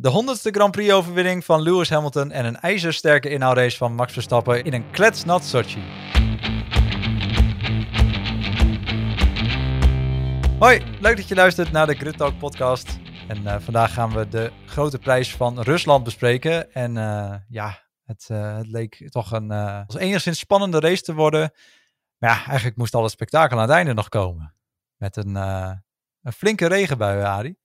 De honderdste Grand Prix overwinning van Lewis Hamilton en een ijzersterke inhoudrace van Max Verstappen in een kletsnat Sochi. Hoi, leuk dat je luistert naar de Grid Talk podcast. En uh, vandaag gaan we de grote prijs van Rusland bespreken. En uh, ja, het, uh, het, leek toch een als enigszins spannende race te worden. Maar ja, eigenlijk moest al het spektakel aan het einde nog komen. Met een, een flinke regenbui, Arie.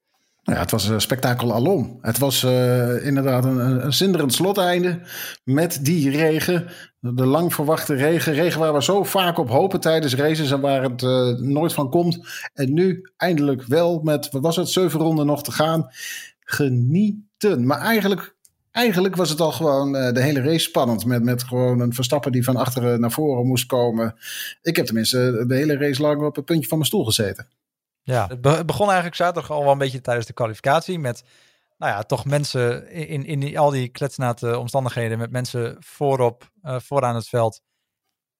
Nou ja, het was een spektakel alom. Het was uh, inderdaad een, zinderend sloteinde met die regen. De lang verwachte regen. Regen waar we zo vaak op hopen tijdens races en waar het uh, nooit van komt. En nu eindelijk wel met, wat was het, zeven ronden nog te gaan. Genieten. Maar eigenlijk, eigenlijk was het al gewoon de hele race spannend. Met, met gewoon een Verstappen die van achteren naar voren moest komen. Ik heb tenminste de hele race lang op het puntje van mijn stoel gezeten. Ja, het begon eigenlijk zaterdag al wel een beetje tijdens de kwalificatie met, nou ja, toch mensen in, in die, al die kletsnate omstandigheden met mensen voorop, uh, vooraan het veld,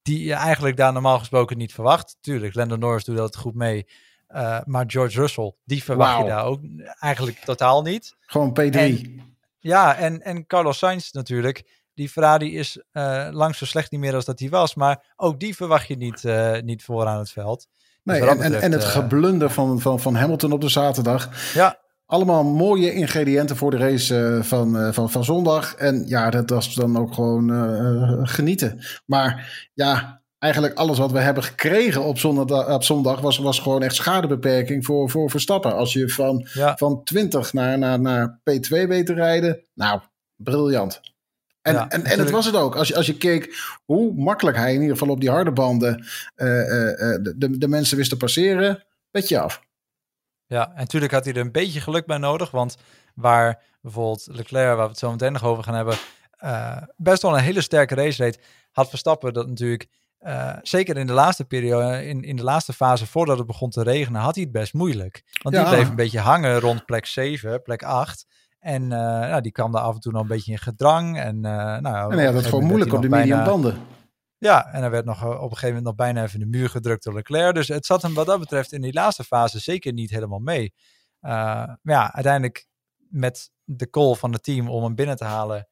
die je eigenlijk daar normaal gesproken niet verwacht. Tuurlijk, Lando Norris doet dat goed mee, uh, maar George Russell, die verwacht wow. je daar ook eigenlijk totaal niet. Gewoon P3. En, ja, en, en Carlos Sainz natuurlijk. Die Ferrari is uh, lang zo slecht niet meer als dat hij was, maar ook die verwacht je niet, niet vooraan het veld. Nee, dus en, betreft, en, het geblunder van, van, van Hamilton op de zaterdag. Ja. Allemaal mooie ingrediënten voor de race uh, van, uh, van, van zondag. En ja, dat was dan ook gewoon uh, genieten. Maar ja, eigenlijk alles wat we hebben gekregen op zondag, op zondag was, was gewoon echt schadebeperking voor, voor Verstappen. Als je van, ja. van 20 naar, naar, naar P2 weet te rijden, nou, briljant. En, ja, en, en het was het ook. Als je, als je keek hoe makkelijk hij in ieder geval op die harde banden uh, uh, de, de mensen wist te passeren, weet je af. Ja, en natuurlijk had hij er een beetje geluk bij nodig. Want waar bijvoorbeeld Leclerc, waar we het zo meteen nog over gaan hebben, uh, best wel een hele sterke race reed, had Verstappen dat natuurlijk, zeker in de laatste periode, in, in de laatste fase voordat het begon te regenen, had hij het best moeilijk. Want die ja. bleef een beetje hangen rond plek 7, plek 8. En uh, nou, die kwam daar af en toe nog een beetje in gedrang. En, uh, nou, en ja, dat gewoon moeilijk op de medium banden. Ja, en er werd nog op een gegeven moment nog bijna even de muur gedrukt door Leclerc. Dus het zat hem wat dat betreft in die laatste fase zeker niet helemaal mee. Uh, maar ja, uiteindelijk met de call van het team om hem binnen te halen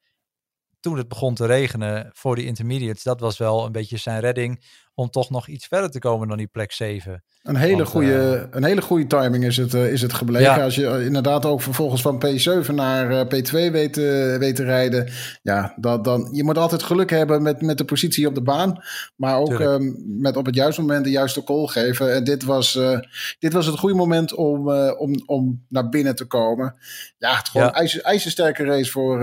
toen het begon te regenen voor die intermediates, dat was wel een beetje zijn redding om toch nog iets verder te komen dan die plek 7. Een hele, Want, goede, uh, een hele goede timing is het, uh, is het gebleken. Ja. Als je uh, inderdaad ook vervolgens van P7 naar P2 weet, weet te rijden. Ja, dat, dan, je moet altijd geluk hebben met, met de positie op de baan. Maar ook um, met op het juiste moment de juiste call geven. En dit was, dit was het goede moment om, om, om naar binnen te komen. Ja, het gewoon ja. ijzer, ijzersterke race voor,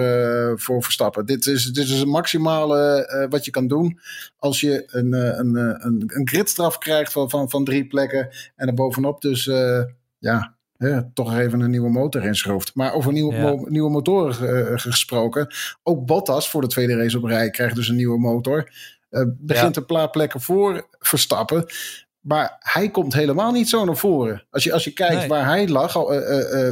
voor Verstappen. Dit is, dit is het maximale wat je kan doen als je een, een, een, een gridstraf krijgt van, van, van drie plekken. En er bovenop dus, uh, ja, ja, toch even een nieuwe motor inschroeft. Maar over nieuwe, ja. mo nieuwe motoren uh, gesproken. Ook Bottas voor de tweede race op rij krijgt dus een nieuwe motor. Uh, begint ja. een paar plekken voor Verstappen. Maar hij komt helemaal niet zo naar voren. Als je, als je kijkt nee. waar hij lag, al,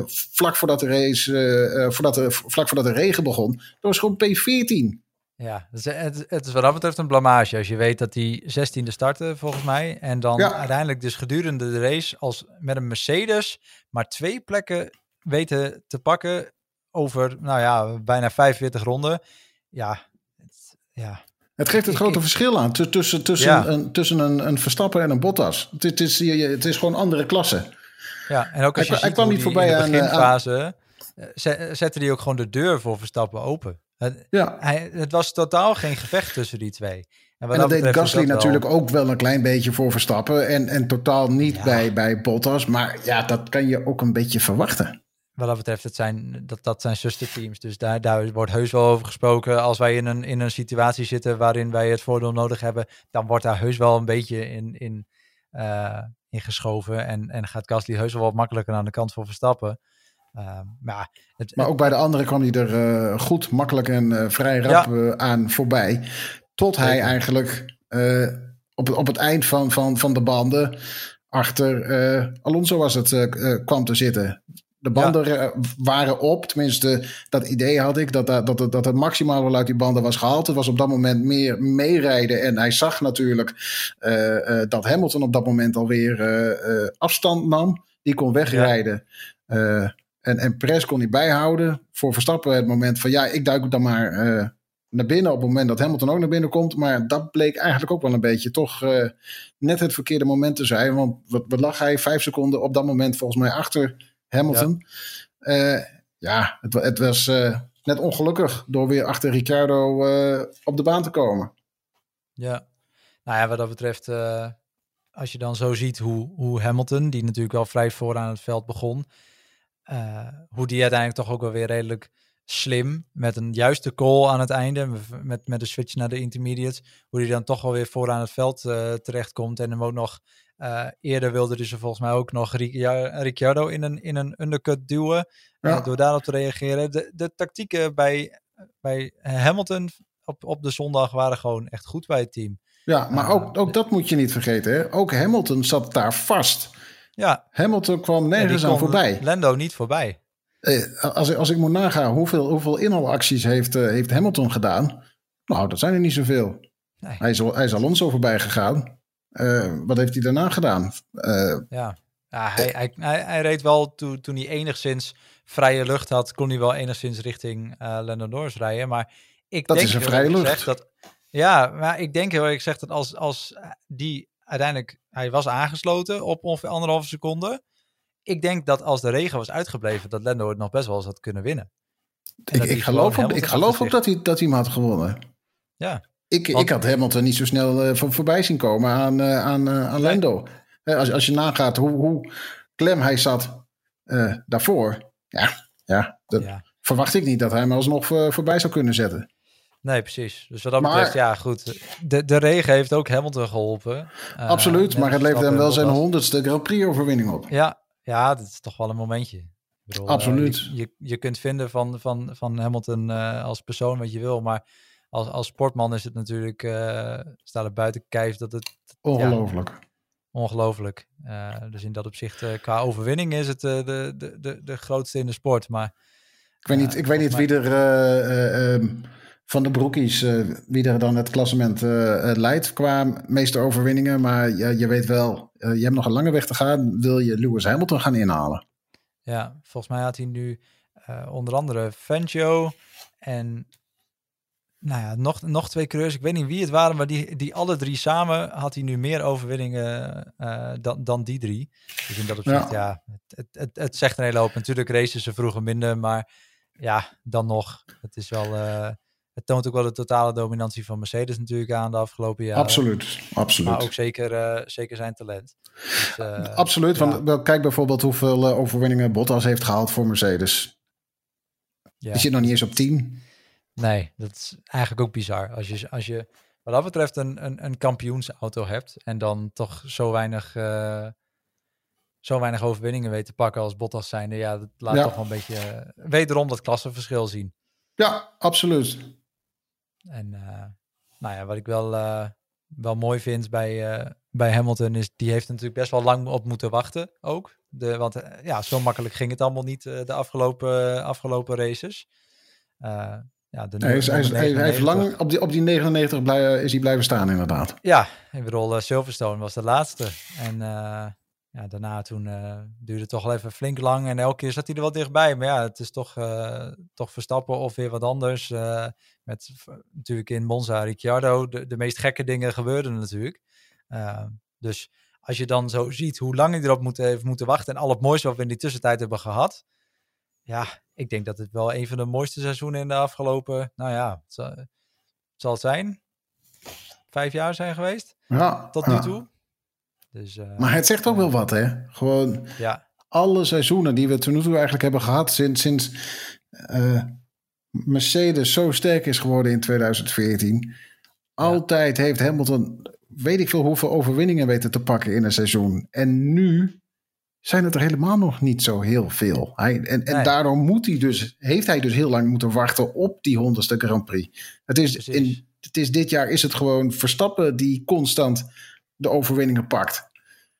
vlak, voordat de race, voordat de, vlak voordat de regen begon, dat was gewoon P14. Ja, het is, het, is wat dat betreft een blamage. Als je weet dat die 16e startte, volgens mij. En dan ja. uiteindelijk dus gedurende de race als met een Mercedes maar twee plekken weten te pakken over, nou ja, bijna 45 ronden. Ja, het, ja. Het geeft het ik, grote ik, verschil aan tussen, tussen, ja. een, tussen een, een Verstappen en een Bottas. Het, het, is, het is gewoon andere klasse. Ja, en ook als je hij, ziet kwam niet voorbij in de beginfase, aan, aan... zette hij ook gewoon de deur voor Verstappen open. Het, ja. hij, het was totaal geen gevecht tussen die twee. En, en dat, deed Gasly natuurlijk wel... ook wel een klein beetje voor Verstappen. En, en totaal niet ja. bij, bij Bottas. Maar ja, dat kan je ook een beetje verwachten. Wat dat betreft, het zijn, dat, dat zijn zusterteams. Dus daar, daar wordt heus wel over gesproken. Als wij in een, in een situatie zitten waarin wij het voordeel nodig hebben, dan wordt daar heus wel een beetje in, in, uh, in geschoven. En, en gaat Gasly heus wel wat makkelijker aan de kant voor Verstappen. Uh, maar, het, maar ook bij de anderen kwam hij er uh, goed, makkelijk en uh, vrij rap ja. aan voorbij. Tot hij eigenlijk op, op het eind van, van, van de banden achter Alonso was het, kwam te zitten. De banden ja. waren op, tenminste dat idee had ik, dat, dat, dat, dat het maximaal wel uit die banden was gehaald. Het was op dat moment meer meerijden en hij zag natuurlijk dat Hamilton op dat moment alweer afstand nam. Die kon wegrijden. Ja. En, en Perez kon hij bijhouden. Voor Verstappen het moment van ja, ik duik dan maar uh, naar binnen op het moment dat Hamilton ook naar binnen komt. Maar dat bleek eigenlijk ook wel een beetje toch uh, net het verkeerde moment te zijn. Want wat, wat lag hij vijf seconden op dat moment volgens mij achter Hamilton. Ja, uh, ja het, het was net ongelukkig door weer achter Ricciardo op de baan te komen. Ja, nou ja, wat dat betreft, als je dan zo ziet hoe, hoe Hamilton, die natuurlijk wel vrij vooraan het veld begon, uh, hoe die uiteindelijk toch ook wel weer redelijk slim met een juiste call aan het einde, met, met de switch naar de intermediates, hoe die dan toch wel weer vooraan het veld uh, terechtkomt en hem ook nog uh, eerder wilde dus volgens mij ook nog Ricciardo in een, in een undercut duwen, ja. door daarop te reageren. De, de tactieken bij, bij Hamilton op, op de zondag waren gewoon echt goed bij het team. Ja, maar ook, ook dat moet je niet vergeten. Hè? Ook Hamilton zat daar vast. Ja. Hamilton kwam nergens aan voorbij. Lando niet voorbij. Eh, als, als ik moet nagaan hoeveel, hoeveel inhaalacties heeft, uh, heeft Hamilton gedaan. Nou, dat zijn er niet zoveel. Nee. Hij, is, hij is Alonso voorbij gegaan. Uh, wat heeft hij daarna gedaan? Uh, ja, ja hij, hij, hij, hij, reed wel to, toen hij enigszins vrije lucht had, kon hij wel enigszins richting Lando Norris rijden. Maar ik dat denk is een vrije lucht. Dat, ja, maar ik denk heel ik zeg dat als, als die uiteindelijk, hij was aangesloten op ongeveer anderhalve seconde. Ik denk dat als de regen was uitgebleven, dat Lando het nog best wel eens had kunnen winnen. Ik, ik geloof, op, ik geloof ook dat hij, dat hij hem had gewonnen. Ja. Ik, want, ik had Hamilton niet zo snel uh, voor, voorbij zien komen aan, uh, aan, uh, aan Lando. als, als je nagaat hoe, hoe klem hij zat daarvoor. Ja, ja, dat ja. verwacht ik niet dat hij hem alsnog voorbij zou kunnen zetten. Nee, precies. Dus wat dat maar, betreft, ja, goed. De, de regen heeft ook Hamilton geholpen. Uh, Absoluut, maar het levert hem wel zijn honderdste Grand Prix-overwinning op. Ja, ja, dat is toch wel een momentje. Ik bedoel, Absoluut. Uh, je, je kunt vinden van, van, van Hamilton uh, als persoon wat je wil, maar als, als sportman is het natuurlijk, staat er buiten kijf dat het... Ongelooflijk. Ja, ongelooflijk. dus in dat opzicht, qua overwinning is het de, de, de, de grootste in de sport, maar... Ik weet niet, ik weet niet wie er... Um, van de broekies, uh, wie er dan het klassement uh, leidt qua meeste overwinningen. Maar je, je weet wel, je hebt nog een lange weg te gaan. Wil je Lewis Hamilton gaan inhalen? Ja, volgens mij had hij nu onder andere Fangio en nou ja, nog, nog twee coureurs. Ik weet niet wie het waren, maar die, die alle drie samen had hij nu meer overwinningen dan, dan die drie. Dus in dat opzicht, ja, ja het, het, het, zegt een hele hoop. Natuurlijk racen ze vroeger minder, maar ja, dan nog. Het is wel het toont ook wel de totale dominantie van Mercedes natuurlijk aan de afgelopen jaren. Absoluut, absoluut. Maar ook zeker, uh, zeker zijn talent. Dus, uh, absoluut, ja. want kijk bijvoorbeeld hoeveel uh, overwinningen Bottas heeft gehaald voor Mercedes. Ja. Die zit nog niet eens op 10. Nee, dat is eigenlijk ook bizar. Als je, als je wat dat betreft een, een, een kampioensauto hebt en dan toch zo weinig, zo weinig overwinningen weet te pakken als Bottas zijnde. Ja, dat laat ja. toch wel een beetje wederom dat klassenverschil zien. Ja, absoluut. En uh, nou ja, wat ik wel, uh, wel mooi vind bij, uh, bij Hamilton is, die heeft natuurlijk best wel lang op moeten wachten ook. De, want ja, zo makkelijk ging het allemaal niet de afgelopen, afgelopen races. ja, de hij, is, hij, is, hij, heeft lang op die, op die 99 blij, is hij blijven staan inderdaad. Ja, ik bedoel, Silverstone was de laatste. En ja, daarna toen uh, duurde het toch wel even flink lang en elke keer zat hij er wel dichtbij. Maar ja, het is toch, uh, toch Verstappen of weer wat anders. Met natuurlijk in Monza Ricciardo, de, de meest gekke dingen gebeurden natuurlijk. dus als je dan zo ziet hoe lang hij erop moet, heeft moeten wachten en al het mooiste wat we in die tussentijd hebben gehad. Ja, ik denk dat het wel een van de mooiste seizoenen in de afgelopen, nou ja, het zal, het, zal zijn, vijf jaar zijn geweest. Ja, tot nu toe. Dus, uh, maar het zegt ook wel wat, hè? Gewoon ja. alle seizoenen die we tot nu toe eigenlijk hebben gehad sinds, sinds uh, Mercedes zo sterk is geworden in 2014. Altijd heeft Hamilton, weet ik veel hoeveel overwinningen weten te pakken in een seizoen. En nu zijn het er helemaal nog niet zo heel veel. Hij, en, en nee. daardoor moet hij dus, heeft hij dus heel lang moeten wachten op die honderdste Grand Prix. Het is, in, het is dit jaar is het gewoon Verstappen die constant de overwinningen pakt.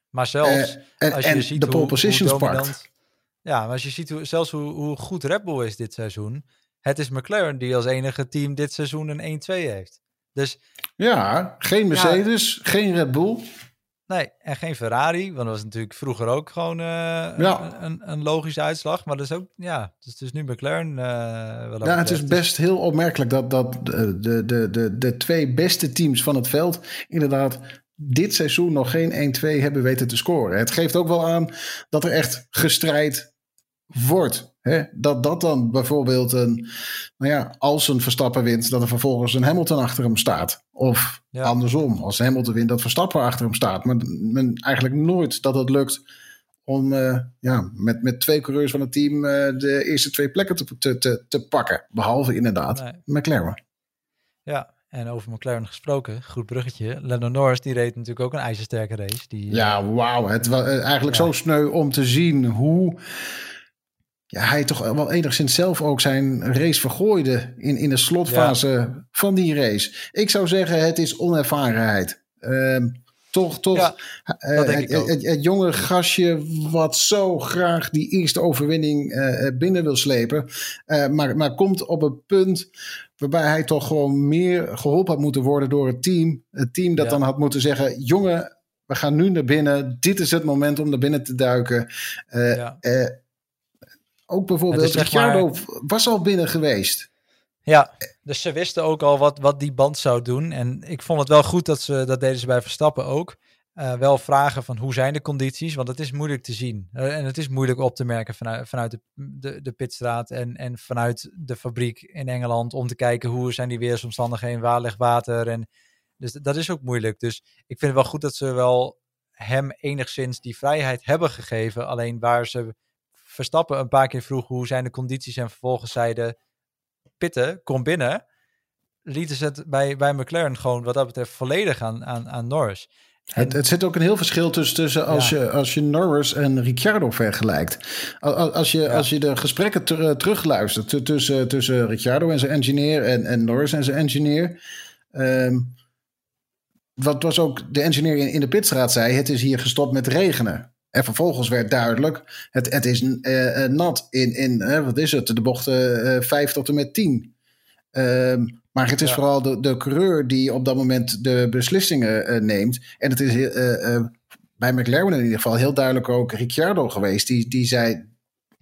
Maar zelfs uh, en, als je en ziet de pole positions hoe pakt. Ja, maar als je ziet hoe, zelfs hoe, hoe goed Red Bull is dit seizoen. Het is McLaren die als enige team dit seizoen een 1-2 heeft. Dus ja, geen Mercedes, ja, geen Red Bull. Nee, en geen Ferrari, want dat was natuurlijk vroeger ook gewoon ja. een, een, logische uitslag. Maar dat is ook, ja, dus, dus nu McLaren. ja, het is best heel opmerkelijk dat, dat de, de, de, de twee beste teams van het veld inderdaad dit seizoen nog geen 1-2 hebben weten te scoren. Het geeft ook wel aan dat er echt gestrijd wordt. Hè? Dat dat dan bijvoorbeeld een, nou ja, als een Verstappen wint, dat er vervolgens een Hamilton achter hem staat. Of andersom, als Hamilton wint, dat Verstappen achter hem staat. Maar men, eigenlijk nooit dat het lukt om uh, ja, met, met twee coureurs van het team uh, de eerste twee plekken te, te, te, te pakken. Behalve inderdaad nee. McLaren. Ja, en over McLaren gesproken, goed bruggetje. Lando Norris die reed natuurlijk ook een ijzersterke race. Die, ja, wauw. Het was eigenlijk zo sneu om te zien hoe ja, hij toch wel enigszins zelf ook zijn race vergooide in, in de slotfase van die race. Ik zou zeggen, het is onervarenheid. Um, toch, toch ja, uh, het, het, jonge gastje wat zo graag die eerste overwinning uh, binnen wil slepen. Maar, maar komt op een punt waarbij hij toch gewoon meer geholpen had moeten worden door het team. Het team dat dan had moeten zeggen: jongen, we gaan nu naar binnen. Dit is het moment om naar binnen te duiken. Ja. Ook bijvoorbeeld, Ricciardo was al binnen geweest. Ja, dus ze wisten ook al wat, wat die band zou doen. En ik vond het wel goed dat ze dat deden ze bij Verstappen ook. Uh, wel vragen van hoe zijn de condities, want het is moeilijk te zien. Uh, en het is moeilijk op te merken vanuit, vanuit de, de, de pitstraat en, en vanuit de fabriek in Engeland. Om te kijken hoe zijn die weersomstandigheden, waar ligt water. En, dus dat is ook moeilijk. Dus ik vind het wel goed dat ze wel hem enigszins die vrijheid hebben gegeven. Alleen waar ze Verstappen een paar keer vroeg hoe zijn de condities en vervolgens zeiden Pitten, kom binnen. Lieten ze het bij, bij McLaren gewoon wat dat betreft volledig aan, aan, aan Norris. Het, het zit ook een heel verschil tussen, tussen als, je, als je Norris en Ricciardo vergelijkt. Als je, als je de gesprekken ter, terugluistert tussen, tussen Ricciardo en zijn engineer en, en Norris en zijn engineer. Um, wat was ook de engineer in, in de pitstraat zei: het is hier gestopt met regenen. En vervolgens werd duidelijk, het, het is uh, nat in, in uh, wat is het, de bochten 5 tot en met 10. Ehm, maar het is vooral de, de coureur die op dat moment de beslissingen neemt. En het is bij McLaren in ieder geval heel duidelijk ook Ricciardo geweest. Die, die zei,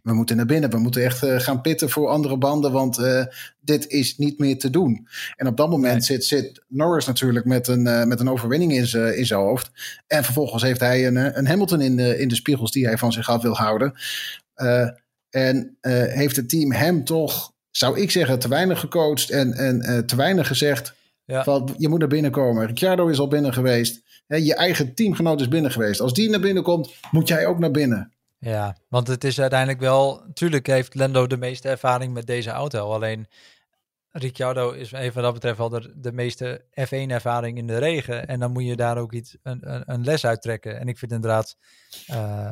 we moeten naar binnen. We moeten echt uh, gaan pitten voor andere banden, want uh, dit is niet meer te doen. En op dat moment zit, zit Norris natuurlijk met een, uh, met een overwinning in zijn in hoofd. En vervolgens heeft hij een, een Hamilton in de, in de spiegels die hij van zich af wil houden. en heeft het team hem toch, zou ik zeggen, te weinig gecoacht en, en te weinig gezegd. Ja. Van, je moet naar binnen komen. Ricciardo is al binnen geweest. je eigen teamgenoot is binnen geweest. Als die naar binnen komt, moet jij ook naar binnen. Ja, want het is uiteindelijk wel... Natuurlijk heeft Lando de meeste ervaring met deze auto. Alleen Ricciardo is even dat betreft wel de, de meeste F1-ervaring in de regen. En dan moet je daar ook iets, een, een, een les uit trekken. En ik vind inderdaad... Uh,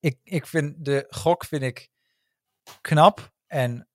ik, ik vind de gok vind ik knap. En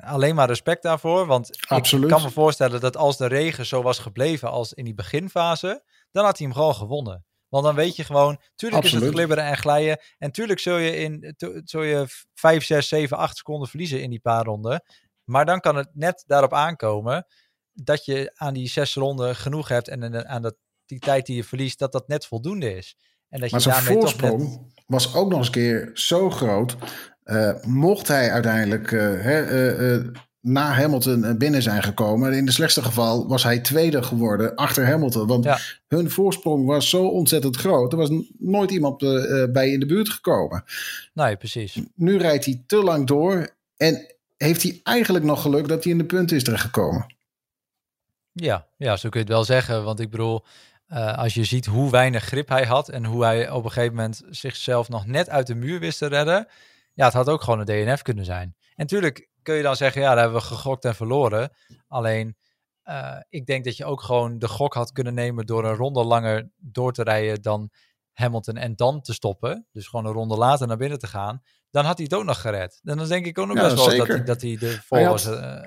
alleen maar respect daarvoor. Want Absoluut. ik kan me voorstellen dat als de regen zo was gebleven als in die beginfase... dan had hij hem gewoon gewonnen. Want dan weet je gewoon, tuurlijk is het glibberen en glijden. En tuurlijk zul je in zul je 5, 6, 7, 8 seconden verliezen in die paar ronden. Maar dan kan het net daarop aankomen dat je aan die zes ronden genoeg hebt. En aan dat, die tijd die je verliest, dat dat net voldoende is. En dat maar zijn voorsprong was ook nog eens een keer zo groot. Uh, mocht hij uiteindelijk hè, uh, na Hamilton binnen zijn gekomen. In de slechtste geval was hij tweede geworden achter Hamilton. Want hun voorsprong was zo ontzettend groot. Er was nooit iemand uh, bij in de buurt gekomen. Nee, precies. Nu rijdt hij te lang door. En heeft hij eigenlijk nog geluk dat hij in de punten is terechtgekomen. Ja, ja, zo kun je het wel zeggen. Want ik bedoel, uh, als je ziet hoe weinig grip hij had. En hoe hij op een gegeven moment zichzelf nog net uit de muur wist te redden. Ja, het had ook gewoon een DNF kunnen zijn. En natuurlijk kun je dan zeggen, ja, daar hebben we gegokt en verloren. Alleen, uh, ik denk dat je ook gewoon de gok had kunnen nemen door een ronde langer door te rijden dan Hamilton en dan te stoppen. Dus gewoon een ronde later naar binnen te gaan. Dan had hij het ook nog gered. En dan denk ik ook nog best wel dat hij, dat hij de vol was. Uh,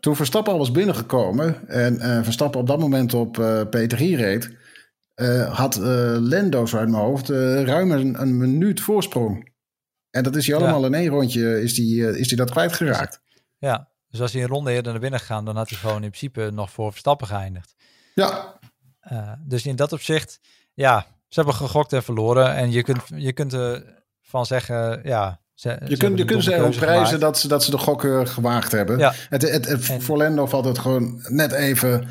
toen Verstappen al was binnengekomen en uh, Verstappen op dat moment op uh, P3 reed, had Lendo zo uit mijn hoofd ruim een, een minuut voorsprong. En dat is hij allemaal in één rondje, is die, eh, is die dat kwijtgeraakt. Ja, dus als hij een ronde eerder naar binnen gegaan, dan had hij gewoon in principe nog voor Verstappen geëindigd. Ja. dus in dat opzicht, ja, ze hebben gegokt en verloren. En je kunt, je kunt ervan zeggen, ja, ze, je, kunt, je kunt ze prijzen dat ze, dat ze de gokken gewaagd hebben. Ja. Het, het, het, voor Lendo valt het gewoon net even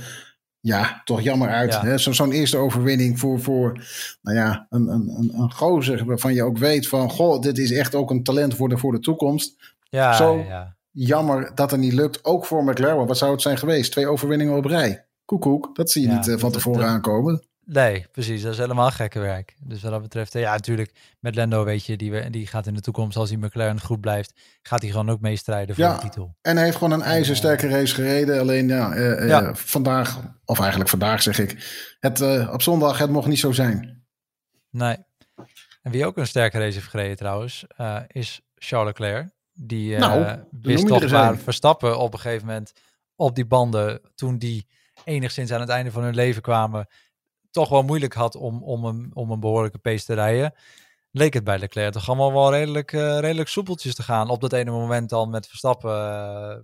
ja, toch jammer uit. Zo, zo'n eerste overwinning voor, voor nou ja, een, een, een gozer waarvan je ook weet van... Goh, dit is echt ook een talent voor de, voor de toekomst. Ja, Zo ja. jammer dat het niet lukt. Ook voor McLaren. Wat zou het zijn geweest? Twee overwinningen op rij. Koekoek, dat zie je niet uh, van tevoren aankomen. Nee, precies. Dat is helemaal gekke werk. Dus wat dat betreft, eh, ja, natuurlijk, met Lando weet je, die, die gaat in de toekomst, als hij McLaren goed blijft, gaat hij gewoon ook meestrijden voor de titel. En hij heeft gewoon een ijzersterke race gereden. Alleen ja, uh, ja, vandaag, of eigenlijk vandaag zeg ik, het, op zondag, het mocht niet zo zijn. Nee. En wie ook een sterke race heeft gereden trouwens, is Charles Leclerc. Die nou, wist toch waar Verstappen op een gegeven moment op die banden, toen die enigszins aan het einde van hun leven kwamen, toch wel moeilijk had om, om, een, om een behoorlijke pace te rijden, leek het bij Leclerc toch allemaal wel redelijk, uh, redelijk soepeltjes te gaan. Op dat ene moment dan met Verstappen. Uh,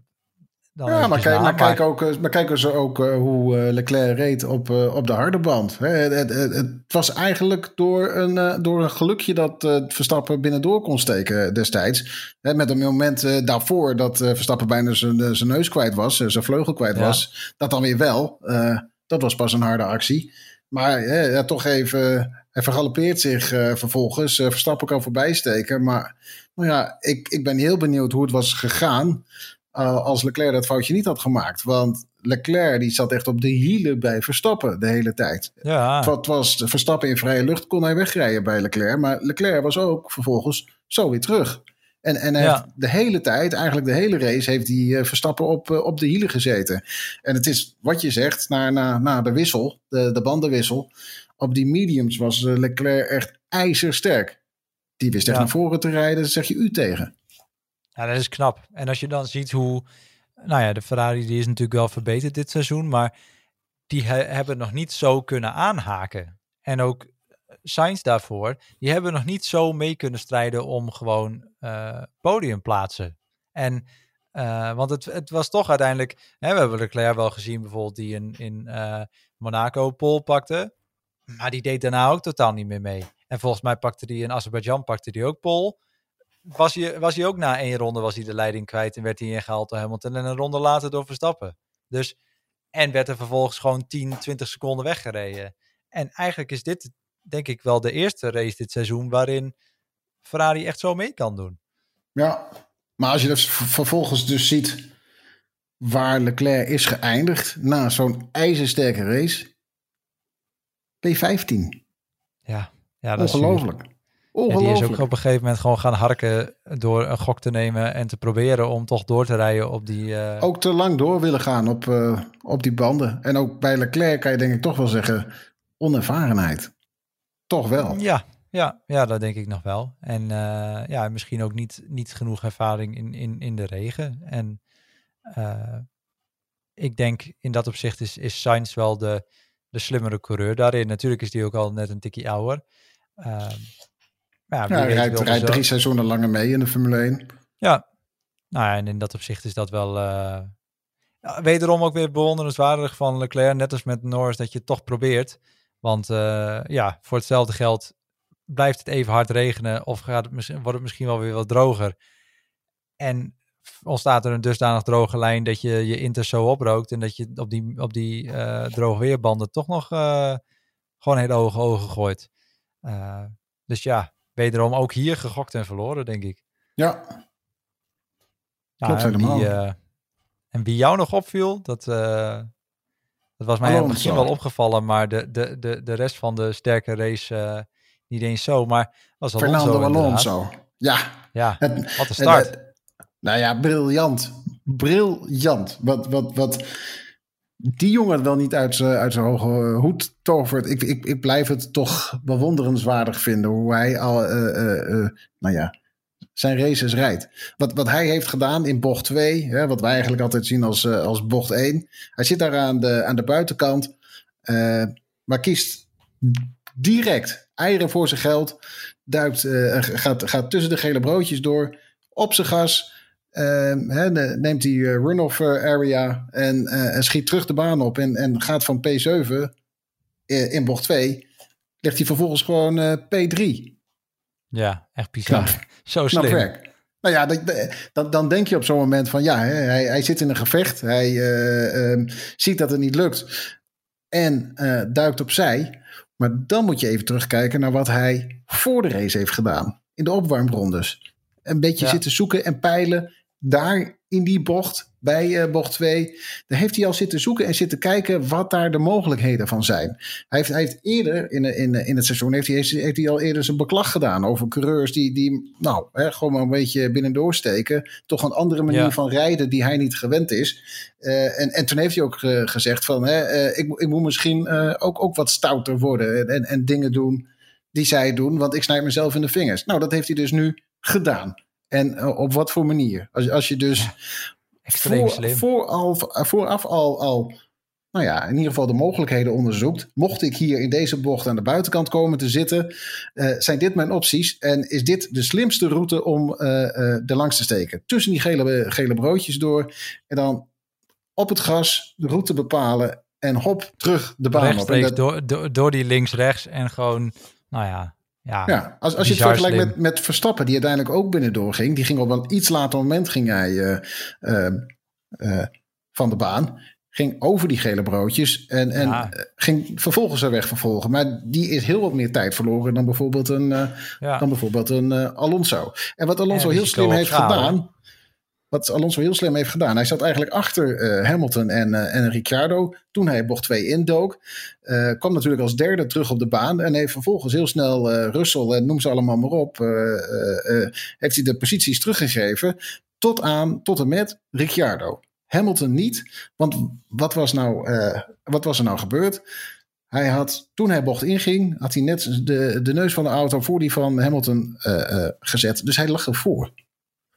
dan ja, maar kijk, maar, kijk ook, eh, maar kijken ze ook hoe Leclerc reed op, op de harde band. Het, het, het, was eigenlijk door een, door een gelukje dat Verstappen binnendoor kon steken destijds. Met een moment daarvoor dat Verstappen bijna zijn, zijn neus kwijt was, zijn vleugel kwijt was. Dat dan weer wel. dat was pas een harde actie. Maar ja, toch even, hij vergalopeert zich uh, vervolgens. Uh, Verstappen kan voorbij steken. Maar nou ja, ik, ik ben heel benieuwd hoe het was gegaan uh, als Leclerc dat foutje niet had gemaakt. Want Leclerc die zat echt op de hielen bij Verstappen de hele tijd. Ja. Wat was Verstappen in vrije lucht, kon hij wegrijden bij Leclerc. Maar Leclerc was ook vervolgens zo weer terug. En, en heeft de hele tijd, eigenlijk de hele race, heeft hij uh, Verstappen op, uh, op de hielen gezeten. En het is wat je zegt, na, na, na de wissel, de, de bandenwissel. Op die mediums was uh, Leclerc echt ijzersterk. Die wist echt naar voren te rijden, zeg je u tegen. Ja, dat is knap. En als je dan ziet hoe, nou ja, de Ferrari die is natuurlijk wel verbeterd dit seizoen, maar die he hebben nog niet zo kunnen aanhaken. En ook Sainz daarvoor, die hebben nog niet zo mee kunnen strijden om gewoon uh, podiumplaatsen. En, uh, want het, het was toch uiteindelijk, hè, we hebben Leclerc wel gezien bijvoorbeeld die in, in uh, Monaco pol pakte, maar die deed daarna ook totaal niet meer mee. En volgens mij pakte die in Azerbeidzjan pakte die ook pol. Was hij, was hij ook na één ronde was hij de leiding kwijt en werd hij ingehaald door Hamilton en een ronde later door Verstappen. Dus, en werd er vervolgens gewoon 10, 20 seconden weggereden. En eigenlijk is dit denk ik wel de eerste race dit seizoen waarin Ferrari echt zo mee kan doen. Ja, maar als je dus vervolgens dus ziet waar Leclerc is geëindigd na zo'n ijzersterke race, P15. Ja, ja dat Ongelooflijk. Is Ongelooflijk. die is ook op een gegeven moment gewoon gaan harken door een gok te nemen en te proberen om toch door te rijden op die... Uh... Ook te lang door willen gaan op, uh, op die banden. En ook bij Leclerc kan je denk ik toch wel zeggen onervarenheid. Toch wel. Ja, ja, ja, dat denk ik nog wel. En uh, ja, misschien ook niet, niet genoeg ervaring in, in, in de regen. En uh, ik denk in dat opzicht is, is Sainz wel de, de slimmere coureur daarin. Natuurlijk is die ook al net een tikje ouder. Uh, ja, ja hij rijdt, rijdt drie seizoenen langer mee in de Formule 1. Ja, nou ja, en in dat opzicht is dat wel... Ja, wederom ook weer bewonderenswaardig van Leclerc, net als met Norris, dat je het toch probeert. Want uh, ja, voor hetzelfde geld blijft het even hard regenen of gaat het, wordt het misschien wel weer wat droger. En ontstaat er een dusdanig droge lijn dat je je inter zo oprookt en dat je op die, op die uh, droge weerbanden toch nog uh, gewoon hele hoge ogen gooit. Dus ja, wederom ook hier gegokt en verloren, denk ik. Ja. Nou, Klopt helemaal. En wie jou nog opviel, dat, dat was mij misschien wel opgevallen, maar de, de, de, de rest van de sterke race uh, niet eens zo. Maar was Alonso Fernando Alonso. Ja. Ja, het, wat een start. nou ja, briljant. Briljant. Wat, wat, wat die jongen wel niet uit zijn, uit zijn hoge hoed tovert. Ik, ik, ik blijf het toch bewonderenswaardig vinden hoe hij al, uh, uh, nou ja, zijn races rijdt. Wat, wat hij heeft gedaan in bocht 2, hè, wat wij eigenlijk altijd zien als, uh, als bocht 1. Hij zit daar aan de, aan de buitenkant, uh, maar kiest direct eieren voor zijn geld. Duikt, uh, gaat, gaat tussen de gele broodjes door, op zijn gas. Hè, neemt die runoff area en, en schiet terug de baan op en, en gaat van P7 in bocht 2 ligt hij vervolgens gewoon P3. Ja, echt bizar. Zo slim. Nou ja, dan, dan denk je op zo'n moment van ja, hij, hij zit in een gevecht. Hij uh, ziet dat het niet lukt. En uh, duikt opzij. Maar dan moet je even terugkijken naar wat hij voor de race heeft gedaan. In de opwarmrondes. Een beetje zitten zoeken en peilen. Daar in die bocht bij uh, bocht 2. Daar heeft hij al zitten zoeken en zitten kijken wat daar de mogelijkheden van zijn. Hij heeft, hij heeft eerder in, in, in het seizoen heeft hij, heeft hij al eerder zijn beklag gedaan over coureurs die, die nou, hè, gewoon maar een beetje binnendoor steken. Toch een andere manier van rijden die hij niet gewend is. Uh, en, en toen heeft hij ook uh, gezegd van hè, ik, ik moet misschien ook, ook wat stouter worden en, en dingen doen die zij doen, want ik snijd mezelf in de vingers. Nou, dat heeft hij dus nu gedaan. En op wat voor manier? Als, als je dus Extreem voor, slim. vooraf al, al, nou ja, in ieder geval de mogelijkheden onderzoekt. Mocht ik hier in deze bocht aan de buitenkant komen te zitten, uh, zijn dit mijn opties? En is dit de slimste route om uh, uh, er langs te steken? Tussen die gele, gele broodjes door en dan op het gas de route bepalen en hop, terug de baan op. En dat... door, door, door die links-rechts en gewoon, nou ja, ja, ja, als, als je het vergelijkt met, met Verstappen, die uiteindelijk ook binnendoor ging. Die ging op een iets later moment ging hij, uh, uh, van de baan. Ging over die gele broodjes en, en ging vervolgens er weg vervolgen. Maar die is heel wat meer tijd verloren dan bijvoorbeeld een, ja. dan bijvoorbeeld een Alonso. En wat Alonso heel slim heeft gedaan wat Alonso heel slim heeft gedaan. Hij zat eigenlijk achter uh, Hamilton en, uh, en Ricciardo toen hij bocht 2 indook. Uh, kwam natuurlijk als derde terug op de baan en heeft vervolgens heel snel Russell en noem ze allemaal maar op, heeft hij de posities teruggegeven tot aan, tot en met Ricciardo. Hamilton niet, want wat was, nou, wat was er nou gebeurd? Hij had, toen hij bocht inging, had hij net de, de neus van de auto voor die van Hamilton gezet. Dus hij lag ervoor.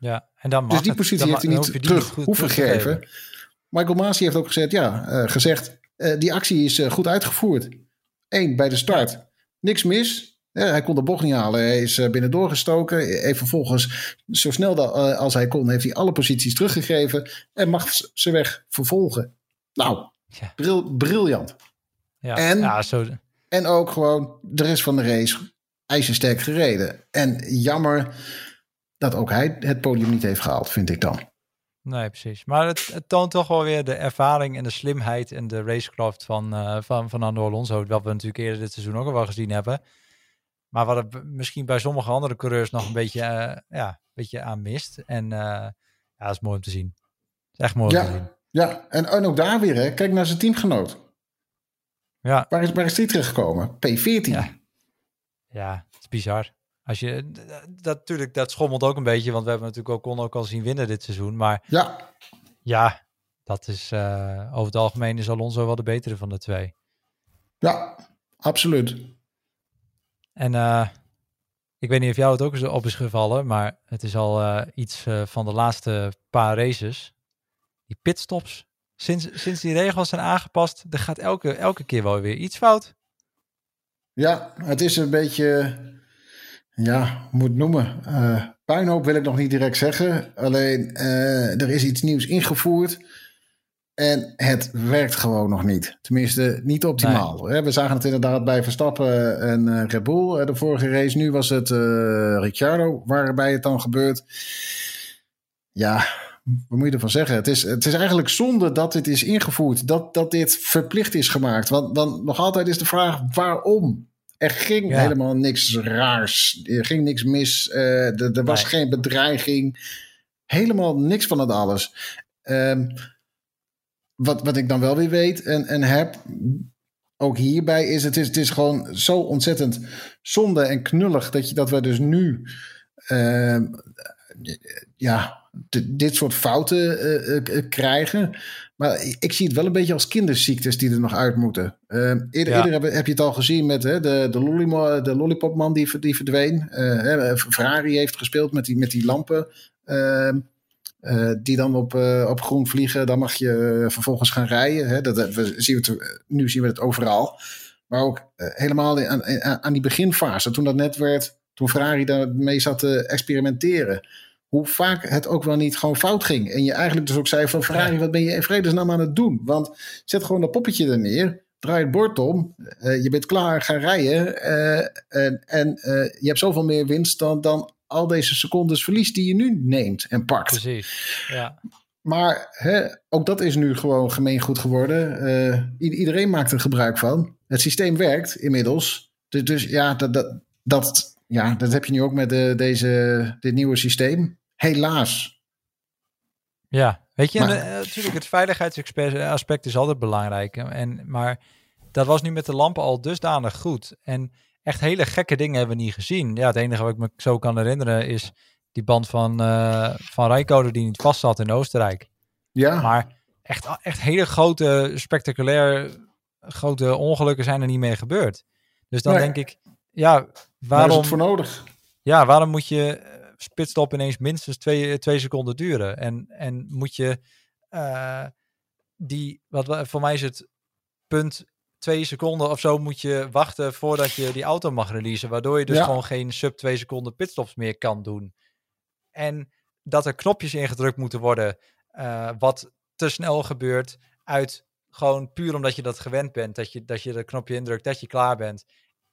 Ja, en dan dus die positie heeft hij niet terug hoeven geven. Michael Masi heeft ook gezegd, ja, uh, gezegd, uh, die actie is uh, goed uitgevoerd. Eén, bij de start. Niks mis. hij kon de bocht niet halen. Hij is binnendoor gestoken. Heeft vervolgens, zo snel dat, als hij kon, heeft hij alle posities teruggegeven. En mag zijn weg vervolgen. Nou, ja. bril, briljant. Ja, en, ja, zo... en ook gewoon de rest van de race ijzersterk gereden. En jammer dat ook hij het podium niet heeft gehaald, vind ik dan. Nee, precies. Maar het, het toont toch wel weer de ervaring en de slimheid en de racecraft van, uh, van Fernando Alonso. Wat we natuurlijk eerder dit seizoen ook al wel gezien hebben. Maar wat er misschien bij sommige andere coureurs nog een beetje, uh, ja, een beetje aan mist. En uh, ja, dat is mooi om te zien. is echt mooi ja, om te zien. Ja, en, en ook daar weer, hè. kijk naar zijn teamgenoot. Ja. Waar is, waar is die teruggekomen? P14. Ja, ja het is bizar. Als je, dat natuurlijk, dat schommelt ook een beetje, want we hebben natuurlijk ook kon ook al zien winnen dit seizoen. Maar ja, ja dat is uh, over het algemeen is Alonso wel de betere van de twee. Ja, absoluut. En uh, ik weet niet of jou het ook eens op is gevallen, maar het is al uh, iets van de laatste paar races. Die pitstops, sinds, sinds die regels zijn aangepast, er gaat elke, elke keer wel weer iets fout. Ja, het is een beetje ja, moet noemen. Uh, puinhoop wil ik nog niet direct zeggen. Alleen uh, er is iets nieuws ingevoerd. En het werkt gewoon nog niet. Tenminste, niet optimaal. Nee. We zagen het inderdaad bij Verstappen en uh, Red Bull de vorige race. Nu was het Ricciardo waarbij het dan gebeurt. Ja, wat moet je ervan zeggen? Het is, het is eigenlijk zonde dat dit is ingevoerd. Dat, dat dit verplicht is gemaakt. Want dan nog altijd is de vraag waarom? Er ging helemaal niks raars. Er ging niks mis. Uh, er, was geen bedreiging. Helemaal niks van het alles. Um, wat, wat ik dan wel weer weet en, en heb, ook hierbij, is het, is het is gewoon zo ontzettend zonde en knullig dat, je, dat we dus nu uh, ja, dit soort fouten uh, uh, krijgen. Maar ik zie het wel een beetje als kinderziektes die er nog uit moeten. Uh, eerder, eerder heb, heb, je het al gezien met hè, de, de, lolly, de lollipopman die, die verdween. Uh, Ferrari heeft gespeeld met die, met die lampen. Ehm, die dan op, op groen vliegen. Dan mag je vervolgens gaan rijden. Hè. Dat, we zien het, nu zien we het overal. Maar ook helemaal aan, aan die beginfase. Toen dat net werd. Toen Ferrari daarmee zat te experimenteren hoe vaak het ook wel niet gewoon fout ging. En je eigenlijk dus ook zei van Ferrari, wat ben je in vredesnaam aan het doen? Want zet gewoon dat poppetje er neer. draai het bord om. je bent klaar, ga rijden. en en je hebt zoveel meer winst dan, dan al deze secondes verlies die je nu neemt en pakt. Precies, ja. Maar hè, ook dat is nu gewoon gemeengoed geworden. iedereen maakt er gebruik van. Het systeem werkt inmiddels. Dus, dus ja, dat, dat, dat, ja, dat heb je nu ook met de, deze, dit nieuwe systeem. Helaas. Ja, weet je, maar, natuurlijk, het veiligheidsaspect is altijd belangrijk. En, maar dat was nu met de lampen al dusdanig goed. En echt hele gekke dingen hebben we niet gezien. Ja, het enige wat ik me zo kan herinneren is die band van, uh, van Rijkoder die niet vast zat in Oostenrijk. Ja. Maar echt, echt hele grote, spectaculair grote ongelukken zijn er niet mee gebeurd. Dus dan denk ik, ja, waarom... is het voor nodig? Ja, waarom moet je eh, spitstop ineens minstens twee, eh, twee seconden duren? En, en moet je uh, die, wat voor mij is het punt twee seconden of zo moet je wachten voordat je die auto mag releasen. Waardoor je dus gewoon geen sub twee seconden pitstops meer kan doen. En dat er knopjes ingedrukt moeten worden, uh, wat te snel gebeurt uit gewoon puur omdat je dat gewend bent, dat je, dat je dat knopje indrukt, dat je klaar bent.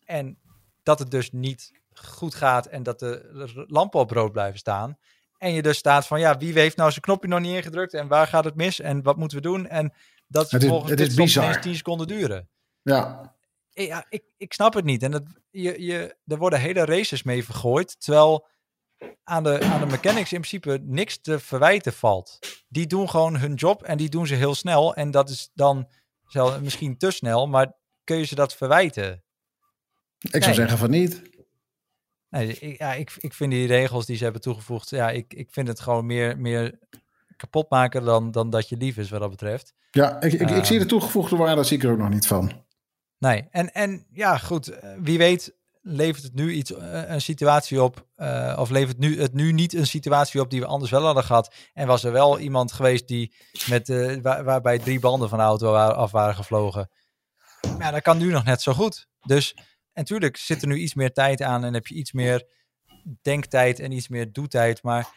En dat het dus niet goed gaat en dat de lampen op rood blijven staan. En je dus staat van, ja, wie heeft nou zijn knopje nog niet ingedrukt en waar gaat het mis en wat moeten we doen? En dat het is, volgens het is bizar. 10 seconden duren. Ja. Ja, ik, ik snap het niet. En dat, je, je, er worden hele races mee vergooid, terwijl aan de, aan de mechanics in principe niks te verwijten valt. Die doen gewoon hun job en die doen ze heel snel. En dat is dan zelf, misschien te snel, maar kun je ze dat verwijten? Ik zou zeggen van niet. Nee, ik, ja, ik, ik vind die regels die ze hebben toegevoegd, ja, ik, ik vind het gewoon meer, meer kapot maken dan, dan dat je lief is wat dat betreft. Ja, ik, ik, ik zie de toegevoegde waarde, zie ik er ook nog niet van. Nee, en, en ja, goed, eh, wie weet levert het nu iets, eh, een situatie op, uh, of levert nu, het nu niet een situatie op die we anders wel hadden gehad. En was er wel iemand geweest die met, uh, waar, waarbij drie banden van de auto af waren gevlogen. Ja, dat kan nu nog net zo goed. Dus natuurlijk zit er nu iets meer tijd aan en heb je iets meer denktijd en iets meer doetijd. Maar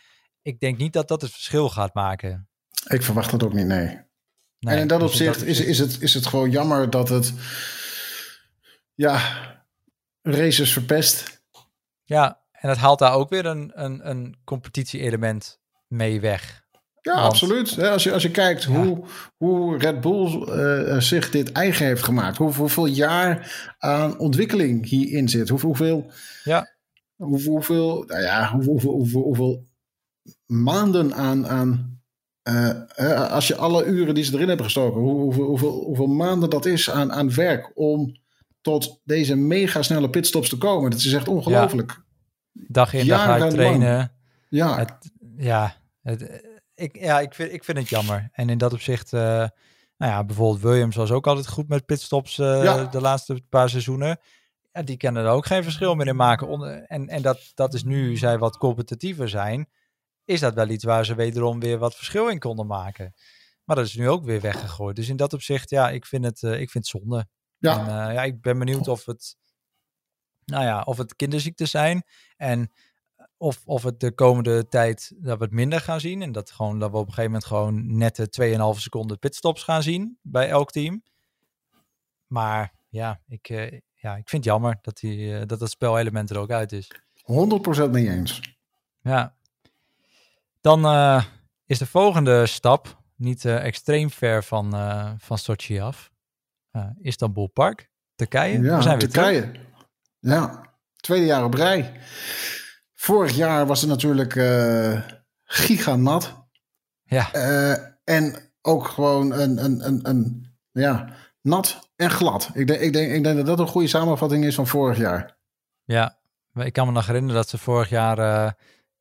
ik denk niet dat dat het verschil gaat maken. Ik verwacht dat ook niet, nee. nee en in dat dus opzicht is, is, het, is het gewoon jammer dat het. Ja, races verpest. Ja, en het haalt daar ook weer een, een, een competitie-element mee weg. Ja, absoluut. Als je, als je kijkt hoe, hoe Red Bull uh, zich dit eigen heeft gemaakt. Hoe, hoeveel jaar aan ontwikkeling hierin zit. Hoe, hoeveel, ja. hoeveel, hoeveel, nou ja, hoeveel, hoeveel, hoeveel maanden aan, aan uh, als je alle uren die ze erin hebben gestoken, hoeveel, hoeveel, hoeveel maanden dat is aan, aan werk om tot deze mega snelle pitstops te komen. Dat is echt ongelooflijk. Dag in dag uit trainen. Ja. Het, ja, het, ik, ja ik, vind, ik vind het jammer. En in dat opzicht, uh, nou ja, bijvoorbeeld Williams was ook altijd goed met pitstops uh, de laatste paar seizoenen. Ja, die kennen er ook geen verschil meer in maken. en en dat, dat is nu zij wat competitiever zijn. Is dat wel iets waar ze wederom weer wat verschil in konden maken. Maar dat is nu ook weer weggegooid. Dus in dat opzicht, ja, ik vind het, uh, ik vind het zonde. Ja. En, ja, ik ben benieuwd of het, nou ja, of het kinderziekten zijn. En of, of het de komende tijd dat we het minder gaan zien. En dat, gewoon, dat we op een gegeven moment gewoon nette 2,5 seconden pitstops gaan zien bij elk team. Maar ja, ik, uh, ja, ik vind het jammer dat, die, uh, dat dat spelelement er ook uit is. 100% mee eens. Ja. Dan uh, is de volgende stap niet extreem ver van, van Sochi af Istanbul Park, Turkije. Ja, zijn Turkije. Ja, tweede jaar op rij. Vorig jaar was het natuurlijk uh, giganat. Ja. Uh, en ook gewoon een, een, een, een, ja, nat en glad. Ik denk, ik, denk, ik denk dat dat een goede samenvatting is van vorig jaar. Ja, ik kan me nog herinneren dat ze vorig jaar uh,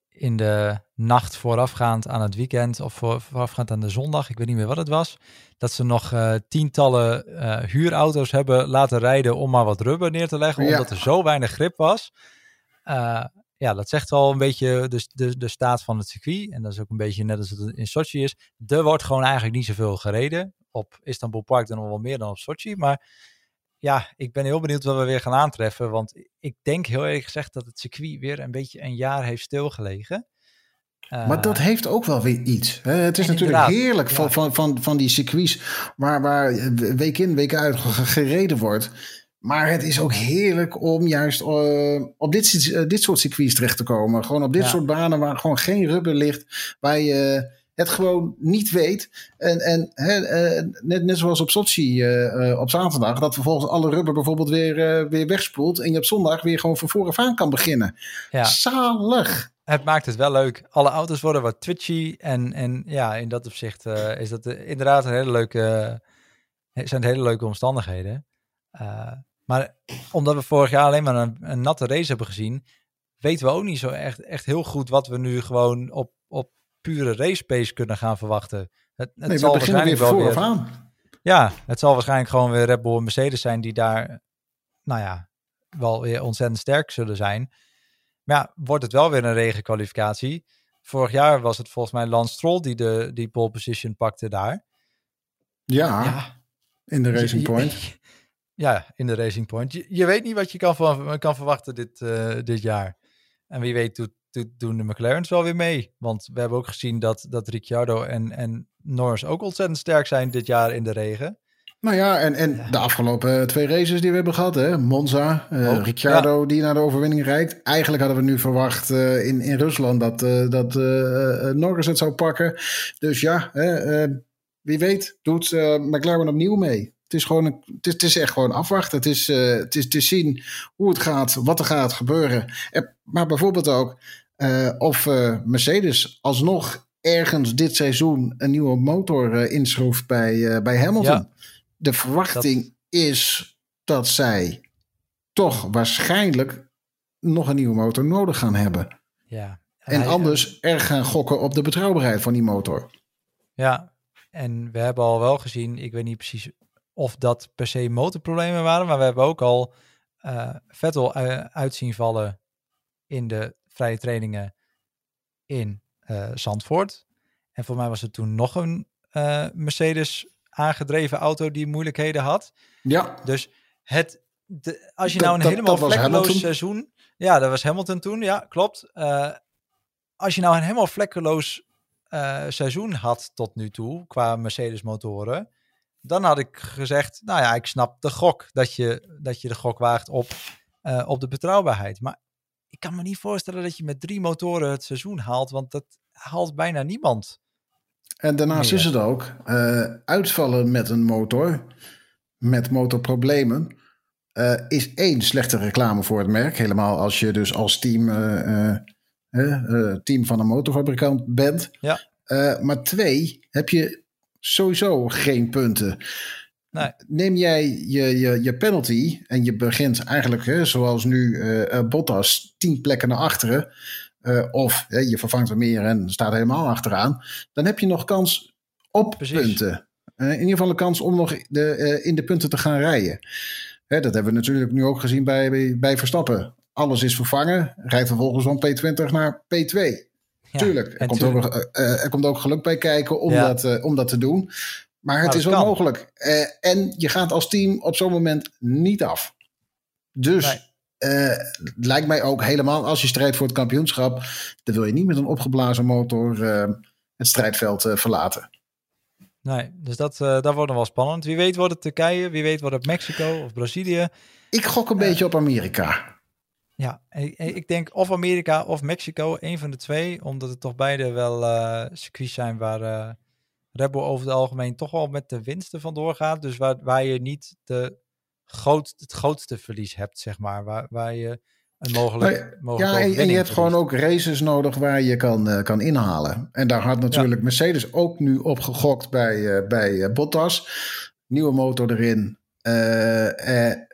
in de nacht voorafgaand aan het weekend of voorafgaand aan de zondag, ik weet niet meer wat het was, dat ze nog uh, tientallen uh, huurauto's hebben laten rijden om maar wat rubber neer te leggen, omdat er zo weinig grip was. Ja, dat zegt wel een beetje de, de, de staat van het circuit. En dat is ook een beetje net als het in Sochi is. Er wordt gewoon eigenlijk niet zoveel gereden. Op Istanbul Park dan nog wel meer dan op Sochi. Maar ja, ik ben heel benieuwd wat we weer gaan aantreffen. Want ik denk heel eerlijk gezegd dat het circuit weer een beetje een jaar heeft stilgelegen. maar dat heeft ook wel weer iets. Het is natuurlijk heerlijk van, van, van, van die circuits waar, waar week in, week uit gereden wordt. Maar het is ook heerlijk om juist uh, op dit, uh, dit soort circuits terecht te komen. Gewoon op dit soort banen waar gewoon geen rubber ligt. Waar je het gewoon niet weet. En, en uh, net, net zoals op Sochi op zaterdag. Dat vervolgens alle rubber bijvoorbeeld weer, weer wegspoelt. En je op zondag weer gewoon van vooraf aan kan beginnen. Ja. Zalig. Het maakt het wel leuk. Alle auto's worden wat twitchy. En, en ja, in dat opzicht is dat inderdaad een hele leuke, zijn hele leuke omstandigheden. Maar omdat we vorig jaar alleen maar een, een, natte race hebben gezien, weten we ook niet zo echt, echt heel goed wat we nu gewoon op, op pure race pace kunnen gaan verwachten. Het, het nee, zal waarschijnlijk weer wel weer, aan. Ja, het zal waarschijnlijk gewoon weer Red Bull en Mercedes zijn die daar, nou ja, wel weer ontzettend sterk zullen zijn. Maar ja, wordt het wel weer een regenkwalificatie. Vorig jaar was het volgens mij Lance Stroll die de die pole position pakte daar. Ja, ja. in de Racing Point. Ja, in de Racing Point. Je, je weet niet wat je kan, van, kan verwachten dit, uh, dit jaar. En wie weet doet, doet, doen de McLaren's wel weer mee. Want we hebben ook gezien dat, dat Ricciardo en, en Norris ook ontzettend sterk zijn dit jaar in de regen. Nou ja, en, en de afgelopen twee races die we hebben gehad, hè? Monza, uh, Ricciardo die naar de overwinning rijdt. Eigenlijk hadden we nu verwacht uh, in, in Rusland dat, uh, dat Norris het zou pakken. Dus ja, wie weet doet McLaren opnieuw mee. Het is, gewoon een, het is, het is echt gewoon afwachten. Het is, uh, het is te zien hoe het gaat, wat er gaat gebeuren. maar bijvoorbeeld ook uh, of uh, Mercedes alsnog ergens dit seizoen een nieuwe motor inschroeft bij, bij Hamilton. Ja, De verwachting is dat zij toch waarschijnlijk nog een nieuwe motor nodig gaan hebben. Ja. En, en anders erg gaan gokken op de betrouwbaarheid van die motor. Ja, en we hebben al wel gezien, ik weet niet precies of dat per se motorproblemen waren. Maar we hebben ook al uh, Vettel uitzien vallen in de vrije trainingen in uh, Zandvoort. En voor mij was het toen nog een uh, Mercedes aangedreven auto die moeilijkheden had. Ja. Dus het, de, als je nou een helemaal vlekkeloos seizoen... Ja, dat was Hamilton toen, ja, klopt. als je nou een helemaal vlekkeloos seizoen had tot nu toe qua Mercedes motoren dan had ik gezegd, nou ja, ik snap de gok dat je, dat je de gok waagt op, uh, op de betrouwbaarheid. Maar ik kan me niet voorstellen dat je met drie motoren het seizoen haalt, want dat haalt bijna niemand. En daarnaast is het ook uh, uitvallen met een motor, met motorproblemen, uh, is één slechte reclame voor het merk. Helemaal als je dus als team, team van een motorfabrikant bent. Ja. maar twee, heb je sowieso geen punten. Nee. Neem jij je, je, je penalty en je begint eigenlijk, hè, zoals nu uh, Bottas, tien plekken naar achteren. Uh, of je vervangt er meer en staat helemaal achteraan. Dan heb je nog kans op punten. in ieder geval een kans om nog de, in de punten te gaan rijden. Hè, dat hebben we natuurlijk nu ook gezien bij, bij Verstappen. Alles is vervangen. Rijdt vervolgens van P20 naar P2. Tuurlijk, er komt, ook, er komt ook geluk bij kijken om, dat, om dat te doen. Maar het is wel mogelijk. En je gaat als team op zo'n moment niet af. Dus nee. uh, lijkt mij ook helemaal als je strijdt voor het kampioenschap, dan wil je niet met een opgeblazen motor uh, het strijdveld verlaten. Nee, dus dat, dat wordt nog wel spannend. Wie weet wordt het Turkije, wie weet wordt het Mexico of Brazilië. Ik gok een beetje op Amerika. Ja, ik, denk of Amerika of Mexico, een van de twee, omdat het toch beide wel circuits zijn waar Red Bull over het algemeen toch wel met de winsten vandoor gaat. Dus waar, waar je niet de groot, het grootste verlies hebt, zeg maar. Waar, waar je een mogelijk. mogelijk ja, en, je hebt gewoon ook races nodig waar je kan, uh, kan inhalen. En daar had natuurlijk Mercedes ook nu op gegokt bij, uh, bij uh, Bottas. Nieuwe motor erin.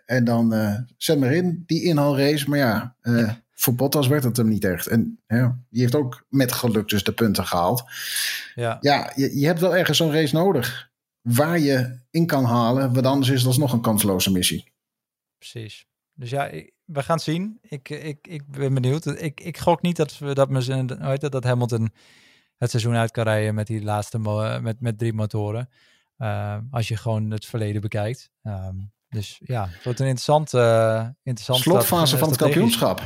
En dan zet maar in die inhaalrace. Maar ja, ja voor Bottas werd het hem niet echt. En ja, die heeft ook met geluk dus de punten gehaald. Ja, ja je, je hebt wel ergens zo'n race nodig waar je in kan halen. Want anders is dat nog een kansloze missie. Precies. Dus ja, we gaan het zien. Ik, ik, ik ben benieuwd. Ik, ik gok niet dat, we, dat, heet dat, dat Hamilton het seizoen uit kan rijden met die laatste met, met drie motoren. Uh, als je gewoon het verleden bekijkt. Um, dus ja, het wordt een interessant, uh, interessant slotfase van het kampioenschap.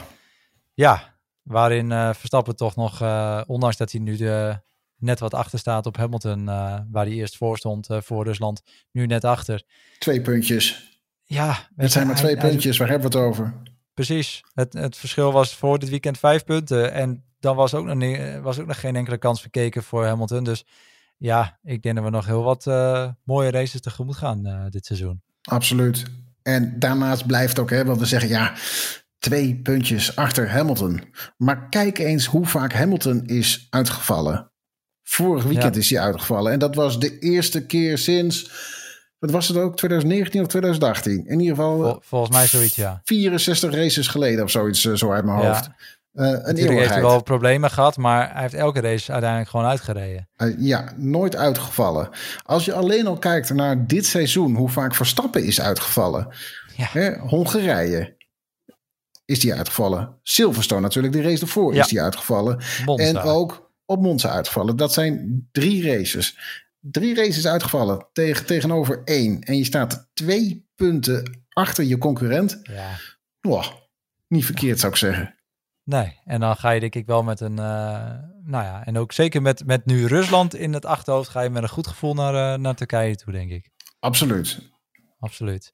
Ja, Waarin Verstappen toch nog, ondanks dat hij nu de, net wat achter staat op Hamilton, waar hij eerst voor stond voor Rusland, nu net achter. Twee puntjes. Ja. Het zijn maar twee puntjes, waar hebben we het over? Precies. Het, het verschil was voor dit weekend vijf punten. En dan was ook, nog, was ook nog geen enkele kans verkeken voor Hamilton. Dus ja, ik denk dat we nog heel wat uh, mooie races tegemoet gaan uh, dit seizoen. Absoluut. En daarnaast blijft ook, hè, want we zeggen ja, twee puntjes achter Hamilton. Maar kijk eens hoe vaak Hamilton is uitgevallen. Vorig weekend is hij uitgevallen. En dat was de eerste keer sinds wat was het ook? 2019 of 2018? In ieder geval. volgens mij zoiets, ja. 64 races geleden of zoiets, eh, zo uit mijn hoofd. Uh, een Natuurlijk heeft hij wel problemen gehad, maar hij heeft elke race uiteindelijk gewoon uitgereden. Uh, ja, nooit uitgevallen. Als je alleen al kijkt naar dit seizoen, hoe vaak Verstappen is uitgevallen. Ja. Hè, Hongarije is die uitgevallen. Silverstone natuurlijk, de race ervoor is die uitgevallen. En ook op Monza uitgevallen. Dat zijn drie races drie races uitgevallen tegen, tegenover één. En je staat twee punten achter je concurrent. Ja. Niet verkeerd zou ik zeggen. Nee, en dan ga je denk ik wel met een, uh, nou ja, en ook zeker met, met nu Rusland in het achterhoofd, ga je met een goed gevoel naar, uh, naar Turkije toe, denk ik. Absoluut. Absoluut.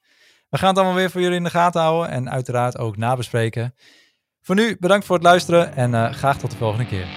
We gaan het allemaal weer voor jullie in de gaten houden en uiteraard ook nabespreken. Voor nu bedankt voor het luisteren en uh, graag tot de volgende keer.